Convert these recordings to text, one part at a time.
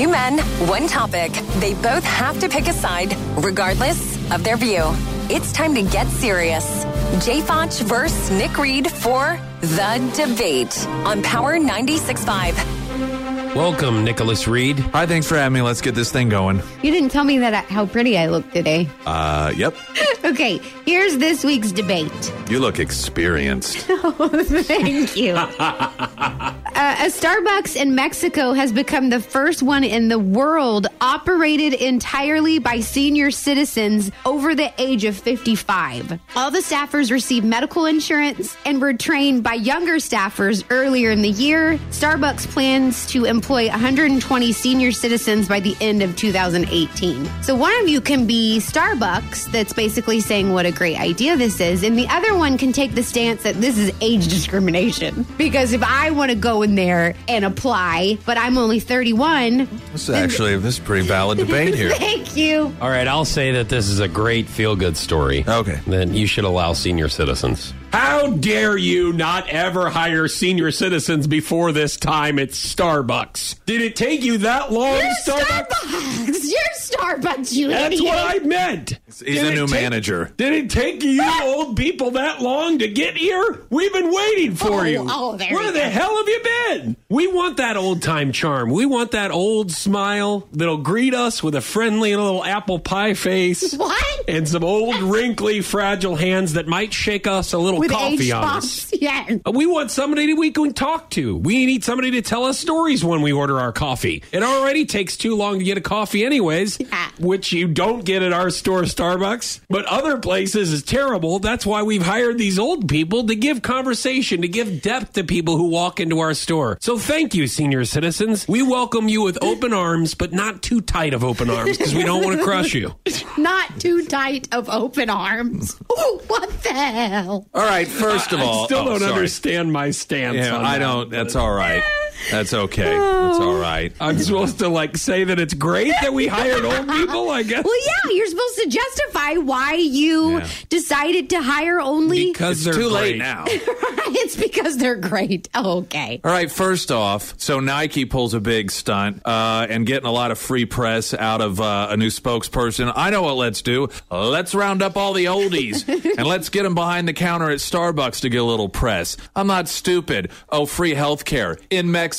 Two men, one topic. They both have to pick a side, regardless of their view. It's time to get serious. Jay Foch versus Nick Reed for The Debate on Power 96.5. Welcome, Nicholas Reed. Hi, thanks for having me. Let's get this thing going. You didn't tell me that uh, how pretty I look today. Uh, yep. Okay, here's this week's debate. You look experienced. oh, Thank you. uh, a Starbucks in Mexico has become the first one in the world operated entirely by senior citizens over the age of 55. All the staffers receive medical insurance and were trained by younger staffers earlier in the year. Starbucks plans to employ 120 senior citizens by the end of 2018. So one of you can be Starbucks, that's basically saying what a great idea this is, and the other one can take the stance that this is age discrimination. Because if I want to go in there and apply, but I'm only 31, This is actually this is a pretty valid debate here. thank you. All right, I'll say that this is a great feel good story. Okay. Then you should allow senior citizens. How dare you not ever hire senior citizens before this time at Starbucks? Did it take you that long, You're Starbucks? Starbucks. You're Starbucks, you That's idiot. what I meant. He's Did a new take- manager. Did it take you old people that long to get here? We've been waiting for Oh, you. oh, there Where the go. hell have you been? We want that old time charm. We want that old smile that'll greet us with a friendly little apple pie face. What? And some old, wrinkly, fragile hands that might shake us a little With coffee on us. bumps. Yeah. Uh, we want somebody that we can talk to. We need somebody to tell us stories when we order our coffee. It already takes too long to get a coffee, anyways, Yeah. which you don't get at our store, Starbucks. But other places is terrible. That's why we've hired these old people to give conversation, to give depth to people who walk into our store. So thank you, senior citizens. We welcome you with open arms, but not too tight of open arms because we don't want to crush you. Not too tight of open arms. Ooh, what the hell? All right, first of all, I still oh, don't sorry. understand my stance. Yeah, on I that. don't. That's all right. That's okay. That's all right. I'm supposed to like say that it's great that we hired old people. I guess. Well, yeah, you're supposed to justify why you Yeah. decided to hire only. because It's they're too great. late now. it's because they're great. Oh, okay. All right, first off, so Nike pulls a big stunt uh, and getting a lot of free press out of uh, a new spokesperson. I know what let's do. Let's round up all the oldies and let's get them behind the counter at Starbucks to get a little press. I'm not stupid. Oh, free health care in Mexico.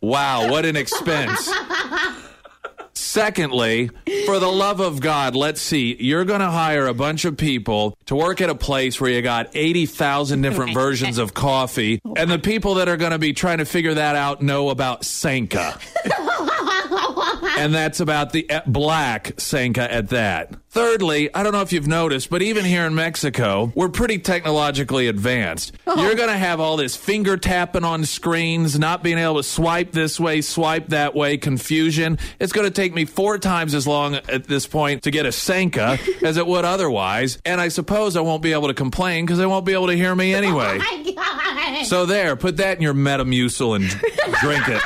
Wow, what an expense. Secondly, for the love of God, let's see. You're going to hire a bunch of people to work at a place where you got 80,000 different versions of coffee, and the people that are going to be trying to figure that out know about Sanka. and that's about the uh, black Sanka at that. Thirdly, I don't know if you've noticed, but even here in Mexico, we're pretty technologically advanced. You're going to have all this finger tapping on screens, not being able to swipe this way, swipe that way, confusion. It's going to take me four times as long at this point to get a Sanka as it would otherwise. And I suppose I won't be able to complain because they won't be able to hear me anyway. My God. So there, put that in your Metamucil and drink it.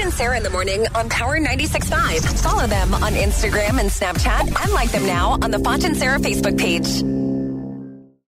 And Sarah in the morning on Power 96.5. Follow them on Instagram and Snapchat and like them now on the Foch and Sarah Facebook page.